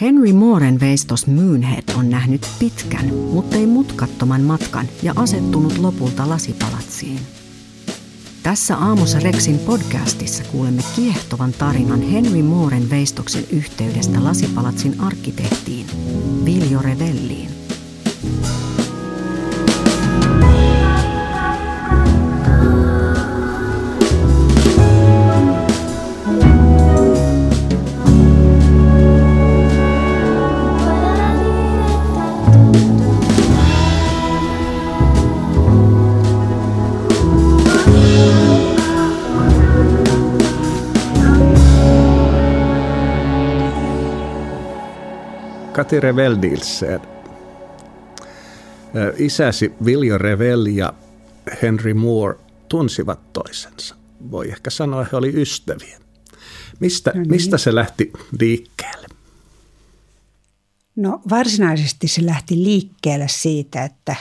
Henry Mooren veistos Moonhead on nähnyt pitkän, mutta ei mutkattoman matkan ja asettunut lopulta lasipalatsiin. Tässä aamussa Rexin podcastissa kuulemme kiehtovan tarinan Henry Mooren veistoksen yhteydestä lasipalatsin arkkitehtiin, Viljo Revelliin. Kati Reveldilseen. Isäsi Viljo Revel ja Henry Moore tunsivat toisensa. Voi ehkä sanoa, että he olivat ystäviä. Mistä, no niin. mistä se lähti liikkeelle? No varsinaisesti se lähti liikkeelle siitä, että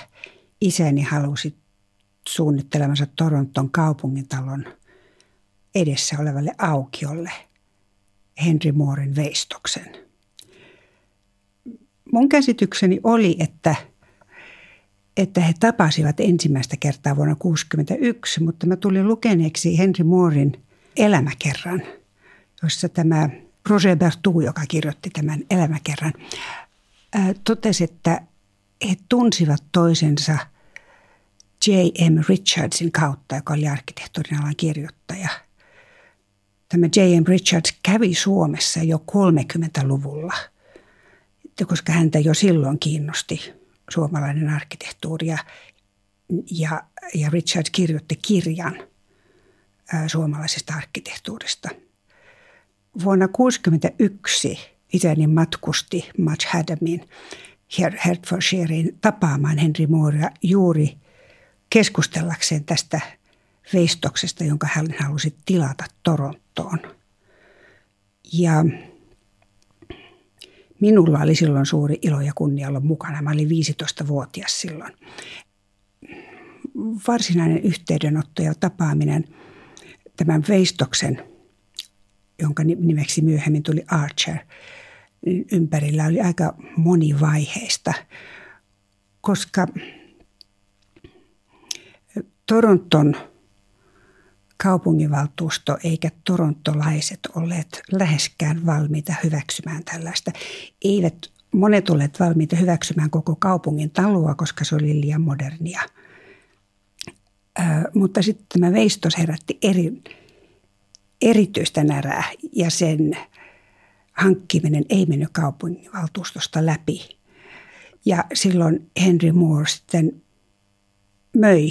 isäni halusi suunnittelemansa Toronton kaupungintalon edessä olevalle aukiolle Henry Mooren veistoksen – mun käsitykseni oli, että, että he tapasivat ensimmäistä kertaa vuonna 1961, mutta mä tulin lukeneeksi Henry Moorin elämäkerran, jossa tämä Roger Bertou, joka kirjoitti tämän elämäkerran, totesi, että he tunsivat toisensa J.M. Richardsin kautta, joka oli arkkitehtuurin alan kirjoittaja. Tämä J.M. Richards kävi Suomessa jo 30-luvulla – koska häntä jo silloin kiinnosti suomalainen arkkitehtuuri ja, ja, ja Richard kirjoitti kirjan ää, suomalaisesta arkkitehtuurista. Vuonna 1961 isäni matkusti Match Hadamin Hertfordshirein tapaamaan Henry Moorea juuri keskustellakseen tästä veistoksesta, jonka hän halusi tilata Torontoon. Ja Minulla oli silloin suuri ilo ja kunnia olla mukana. Mä olin 15-vuotias silloin. Varsinainen yhteydenotto ja tapaaminen tämän veistoksen, jonka nimeksi myöhemmin tuli Archer, ympärillä oli aika monivaiheista, koska Toronton – kaupunginvaltuusto eikä torontolaiset olleet läheskään valmiita hyväksymään tällaista. Eivät monet olleet valmiita hyväksymään koko kaupungin taloa, koska se oli liian modernia. Ö, mutta sitten tämä veistos herätti eri, erityistä närää ja sen hankkiminen ei mennyt kaupunginvaltuustosta läpi. Ja silloin Henry Moore sitten möi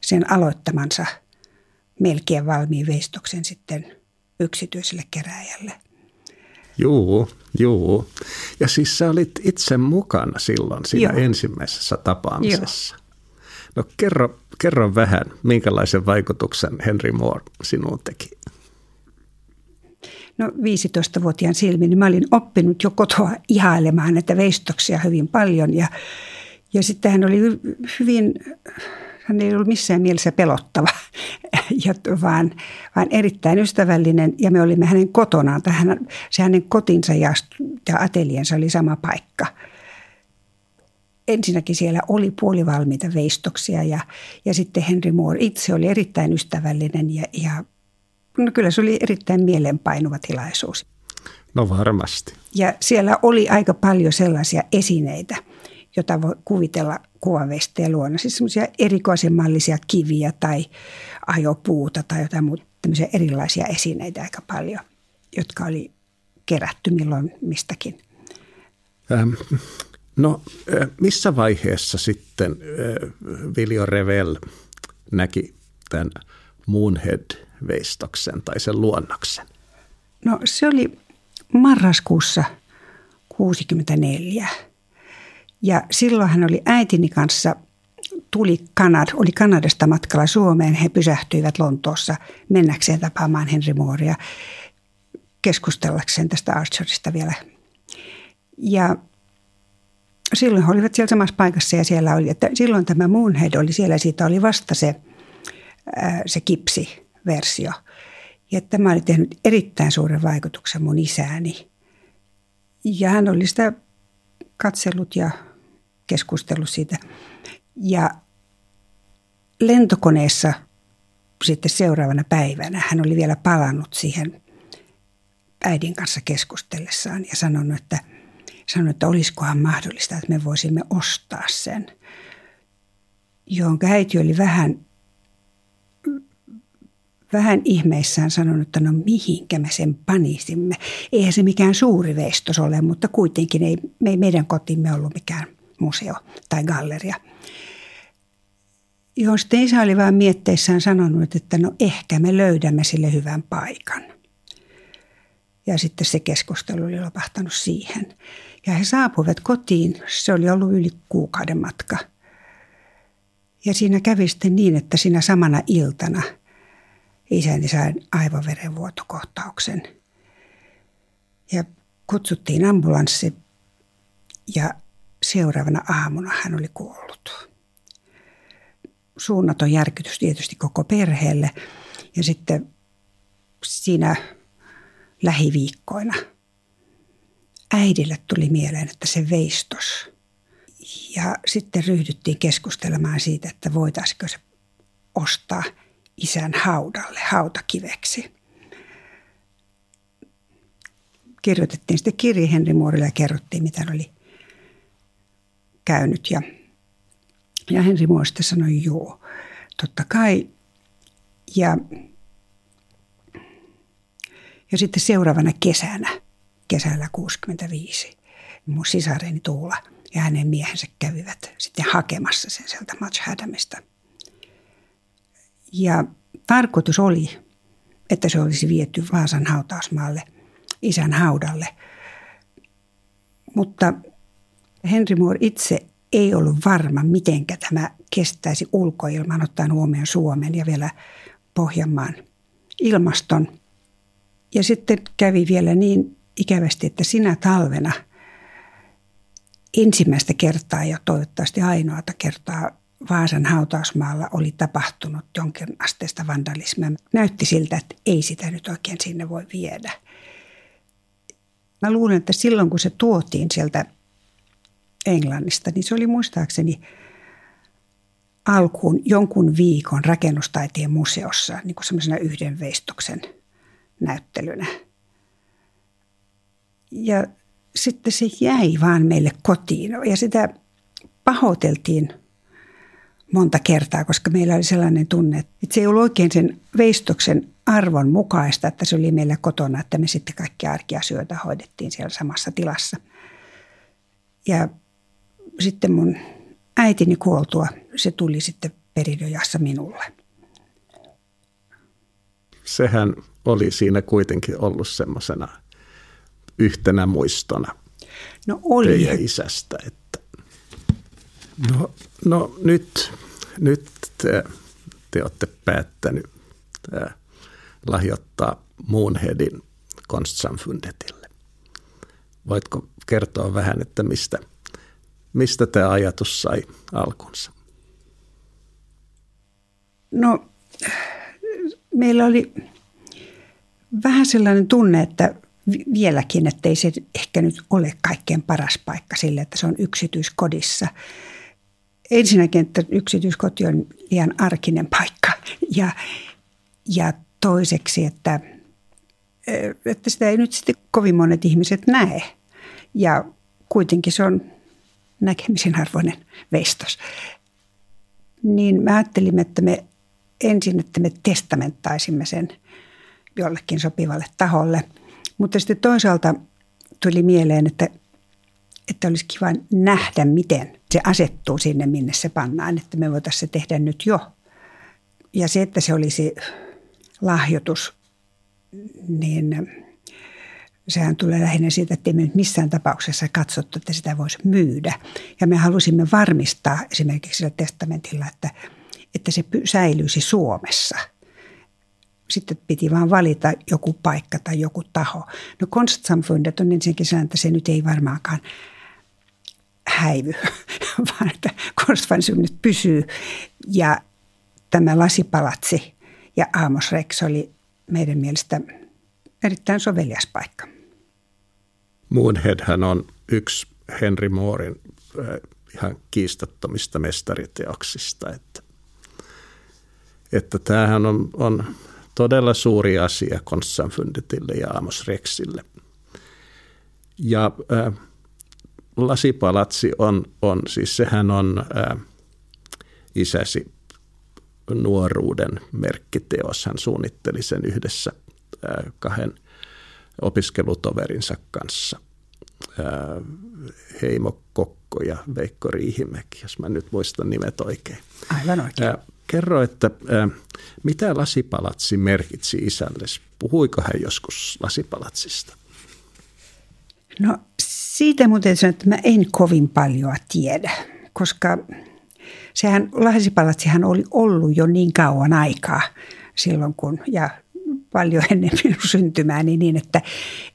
sen aloittamansa – melkein valmiin veistoksen sitten yksityiselle keräjälle. Juu, juu. Ja siis sä olit itse mukana silloin siinä Joo. ensimmäisessä tapaamisessa. Joo. No kerro, kerro vähän, minkälaisen vaikutuksen Henry Moore sinuun teki? No 15-vuotiaan silmin niin mä olin oppinut jo kotoa ihailemaan näitä veistoksia hyvin paljon ja, ja sitten hän oli hyvin hän ei ollut missään mielessä pelottava, vaan, vaan erittäin ystävällinen ja me olimme hänen kotonaan. Tähän, se hänen kotinsa ja, ja ateliensa oli sama paikka. Ensinnäkin siellä oli puolivalmiita veistoksia ja, ja sitten Henry Moore itse oli erittäin ystävällinen ja, ja no kyllä se oli erittäin mielenpainuva tilaisuus. No varmasti. Ja siellä oli aika paljon sellaisia esineitä, jota voi kuvitella kuvanvestejä luona. Siis semmoisia erikoisemallisia kiviä tai ajopuuta tai jotain muuta, tämmöisiä erilaisia esineitä aika paljon, jotka oli kerätty milloin mistäkin. Ähm, no missä vaiheessa sitten äh, Viljo Revel näki tämän Moonhead-veistoksen tai sen luonnoksen? No se oli marraskuussa 64 ja silloin hän oli äitini kanssa, tuli Kanad, oli Kanadasta matkalla Suomeen. He pysähtyivät Lontoossa mennäkseen tapaamaan Henry Moorea keskustellakseen tästä Archerista vielä. Ja silloin he olivat siellä samassa paikassa ja siellä oli, että silloin tämä Moonhead oli siellä, siitä oli vasta se, se kipsiversio. Ja tämä oli tehnyt erittäin suuren vaikutuksen mun isääni. Ja hän oli sitä katsellut ja keskustellut siitä. Ja lentokoneessa sitten seuraavana päivänä hän oli vielä palannut siihen äidin kanssa keskustellessaan ja sanonut, että, sanonut, että olisikohan mahdollista, että me voisimme ostaa sen. Jonka äiti oli vähän, vähän ihmeissään sanonut, että no mihinkä me sen panisimme. Eihän se mikään suuri veistos ole, mutta kuitenkin ei, me, meidän kotimme ollut mikään museo tai galleria. Johon sitten isä oli vaan mietteissään sanonut, että no ehkä me löydämme sille hyvän paikan. Ja sitten se keskustelu oli lopahtanut siihen. Ja he saapuivat kotiin, se oli ollut yli kuukauden matka. Ja siinä kävi sitten niin, että siinä samana iltana isäni sai aivoverenvuotokohtauksen. Ja kutsuttiin ambulanssi ja seuraavana aamuna hän oli kuollut. Suunnaton järkytys tietysti koko perheelle. Ja sitten siinä lähiviikkoina äidille tuli mieleen, että se veistos. Ja sitten ryhdyttiin keskustelemaan siitä, että voitaisiko se ostaa isän haudalle, hautakiveksi. Kirjoitettiin sitten kirje Henri Muorille ja kerrottiin, mitä oli käynyt. Ja, ja Henri sitten sanoi, joo, totta kai. Ja, ja sitten seuraavana kesänä, kesällä 65, mun sisareni Tuula ja hänen miehensä kävivät sitten hakemassa sen sieltä Match Ja tarkoitus oli, että se olisi viety Vaasan hautausmaalle, isän haudalle. Mutta Henry Moore itse ei ollut varma, miten tämä kestäisi ulkoilman ottaen huomioon Suomen ja vielä Pohjanmaan ilmaston. Ja sitten kävi vielä niin ikävästi, että sinä talvena ensimmäistä kertaa ja toivottavasti ainoata kertaa Vaasan hautausmaalla oli tapahtunut jonkin asteista vandalismia. Näytti siltä, että ei sitä nyt oikein sinne voi viedä. Mä luulen, että silloin kun se tuotiin sieltä Englannista, niin se oli muistaakseni alkuun jonkun viikon rakennustaiteen museossa niin kuin semmoisena yhden veistoksen näyttelynä. Ja sitten se jäi vaan meille kotiin ja sitä pahoiteltiin monta kertaa, koska meillä oli sellainen tunne, että se ei ollut oikein sen veistoksen arvon mukaista, että se oli meillä kotona, että me sitten kaikki arkiasioita hoidettiin siellä samassa tilassa. Ja sitten mun äitini kuoltua se tuli sitten perinnöjassa minulle. Sehän oli siinä kuitenkin ollut semmoisena yhtenä muistona no oli. teidän isästä. Että no, no nyt, nyt te, te olette päättänyt äh, lahjoittaa Moonheadin Konstsamfundetille. Voitko kertoa vähän, että mistä – Mistä tämä ajatus sai alkunsa? No, meillä oli vähän sellainen tunne, että vieläkin, että ei se ehkä nyt ole kaikkein paras paikka sille, että se on yksityiskodissa. Ensinnäkin, että yksityiskoti on liian arkinen paikka ja, ja toiseksi, että, että sitä ei nyt sitten kovin monet ihmiset näe. Ja kuitenkin se on näkemisen arvoinen veistos. Niin me ajattelimme, että me ensin, että me testamenttaisimme sen jollekin sopivalle taholle. Mutta sitten toisaalta tuli mieleen, että, että olisi kiva nähdä, miten se asettuu sinne, minne se pannaan. Että me voitaisiin se tehdä nyt jo. Ja se, että se olisi lahjoitus, niin sehän tulee lähinnä siitä, että emme nyt missään tapauksessa katsottu, että sitä voisi myydä. Ja me halusimme varmistaa esimerkiksi sillä testamentilla, että, että se säilyisi Suomessa. Sitten piti vaan valita joku paikka tai joku taho. No Konstsamfundet on ensinnäkin sellainen, että se nyt ei varmaankaan häivy, vaan että Konstsamfundet pysyy. Ja tämä lasipalatsi ja Amos Rex oli meidän mielestä erittäin sovelias paikka. Moonheadhän on yksi Henry Moorin ihan kiistattomista mestariteoksista, että, että tämähän on, on todella suuri asia Konstanfunditille ja Amos Rexille. Ja äh, lasipalatsi on, on, siis sehän on äh, isäsi nuoruuden merkkiteos. Hän suunnitteli sen yhdessä äh, kahden opiskelutoverinsa kanssa. Heimo Kokko ja Veikko Riihimäki, jos mä nyt muistan nimet oikein. Aivan oikein. Kerro, että mitä lasipalatsi merkitsi isälle? Puhuiko hän joskus lasipalatsista? No siitä muuten sanon, että mä en kovin paljon tiedä, koska sehän lasipalatsihan oli ollut jo niin kauan aikaa silloin kun, ja paljon ennen minun syntymääni niin, että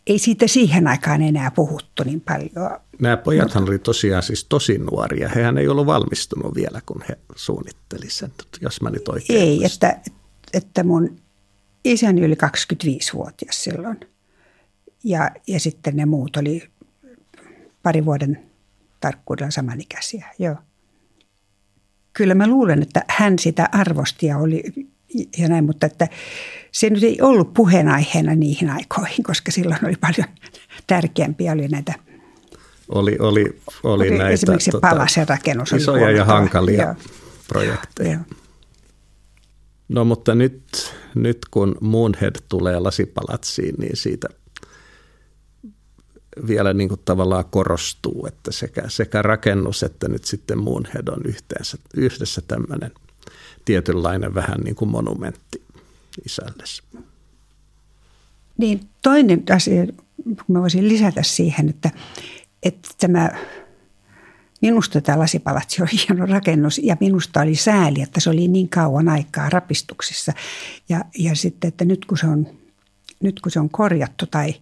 ei siitä siihen aikaan enää puhuttu niin paljon. Nämä pojathan oli tosiaan siis tosi nuoria. Hehän ei ollut valmistunut vielä, kun he suunnittelivat sen, jos mä nyt oikein Ei, että, että mun isäni oli 25-vuotias silloin. Ja, ja sitten ne muut oli pari vuoden tarkkuudella samanikäisiä, joo. Kyllä mä luulen, että hän sitä arvosti ja oli ja näin, mutta että se nyt ei ollut puheenaiheena niihin aikoihin, koska silloin oli paljon tärkeämpiä oli näitä oli, oli, oli, oli näitä esimerkiksi tota, palasen rakennus. Isoja ja hankalia Joo. projekteja. Joo. No mutta nyt, nyt kun Moonhead tulee lasipalatsiin, niin siitä vielä niin kuin tavallaan korostuu, että sekä, sekä rakennus että nyt sitten Moonhead on yhteensä, yhdessä tämmöinen tietynlainen vähän niin kuin monumentti isällesi. Niin toinen asia, mä voisin lisätä siihen, että, että tämä Minusta tämä lasipalatsi oli hieno rakennus ja minusta oli sääli, että se oli niin kauan aikaa rapistuksissa. Ja, ja sitten, että nyt kun se on, nyt kun se on korjattu tai,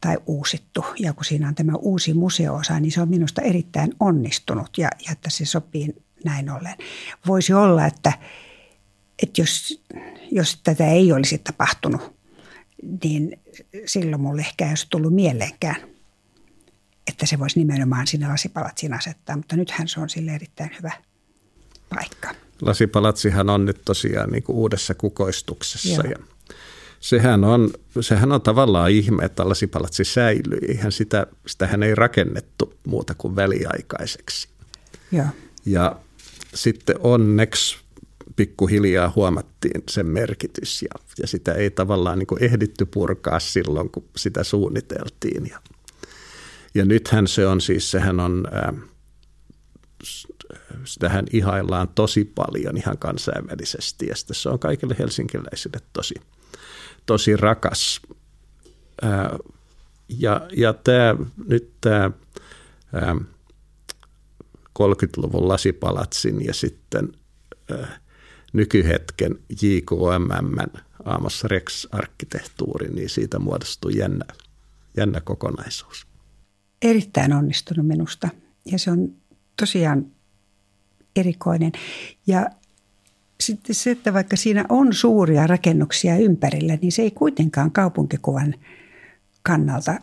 tai uusittu ja kun siinä on tämä uusi museoosa, niin se on minusta erittäin onnistunut ja, ja että se sopii näin ollen. Voisi olla, että, että jos, jos tätä ei olisi tapahtunut, niin silloin mulle ehkä ei olisi tullut mieleenkään, että se voisi nimenomaan sinne lasipalatsiin asettaa. Mutta nythän se on sille erittäin hyvä paikka. Lasipalatsihan on nyt tosiaan niin kuin uudessa kukoistuksessa Joo. ja sehän on, sehän on tavallaan ihme, että lasipalatsi säilyi. Eihän sitä, sitähän ei rakennettu muuta kuin väliaikaiseksi. Joo. Ja sitten onneksi pikkuhiljaa huomattiin sen merkitys ja, ja sitä ei tavallaan niin ehditty purkaa silloin, kun sitä suunniteltiin. Ja, ja nythän se on siis, sehän on, ää, sitähän ihaillaan tosi paljon ihan kansainvälisesti ja se on kaikille helsinkiläisille tosi, tosi rakas. Ää, ja ja tämä, nyt tämä 30-luvun lasipalatsin ja sitten äh, nykyhetken JKMM Amos Rex-arkkitehtuuri, niin siitä muodostui jännä, jännä kokonaisuus. Erittäin onnistunut minusta ja se on tosiaan erikoinen. Ja sitten se, että vaikka siinä on suuria rakennuksia ympärillä, niin se ei kuitenkaan kaupunkikuvan kannalta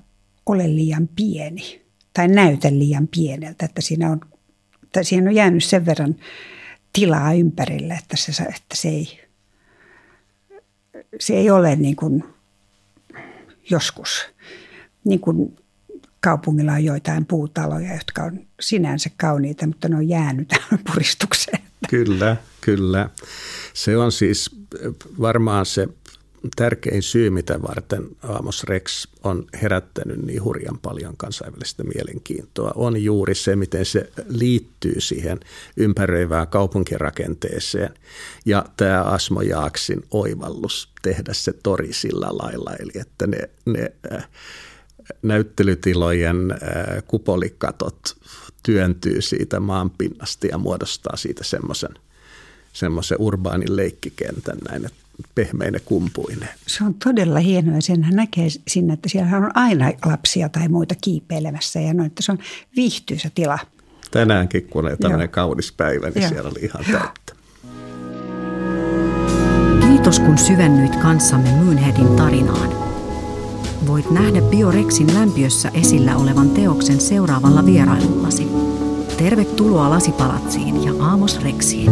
ole liian pieni tai näytä liian pieneltä, että siinä on, että siinä on jäänyt sen verran – tilaa ympärille, että se, että se, ei, se ei ole niin kuin joskus. Niin kuin kaupungilla on joitain puutaloja, jotka on sinänsä kauniita, mutta ne on jäänyt puristukseen. Kyllä, kyllä. Se on siis varmaan se tärkein syy, mitä varten Amos Rex on herättänyt niin hurjan paljon kansainvälistä mielenkiintoa, on juuri se, miten se liittyy siihen ympäröivään kaupunkirakenteeseen. Ja tämä Asmo Jaaksin oivallus tehdä se tori sillä lailla, eli että ne, ne äh, näyttelytilojen äh, kupolikatot työntyy siitä maanpinnasta ja muodostaa siitä semmoisen semmoisen urbaanin leikkikentän näin, että pehmeine kumpuine. Se on todella hienoa. Senhän näkee sinne, että siellä on aina lapsia tai muita kiipeilemässä ja noin, että se on viihtyisä tila. Tänäänkin, kun oli tämmöinen kaunis päivä, niin Joo. siellä oli ihan täyttä. Kiitos kun syvennyit kanssamme Moonheadin tarinaan. voit nähdä Biorexin lämpiössä esillä olevan teoksen seuraavalla vierailullasi. Tervetuloa Lasipalatsiin ja Aamos Rexiin.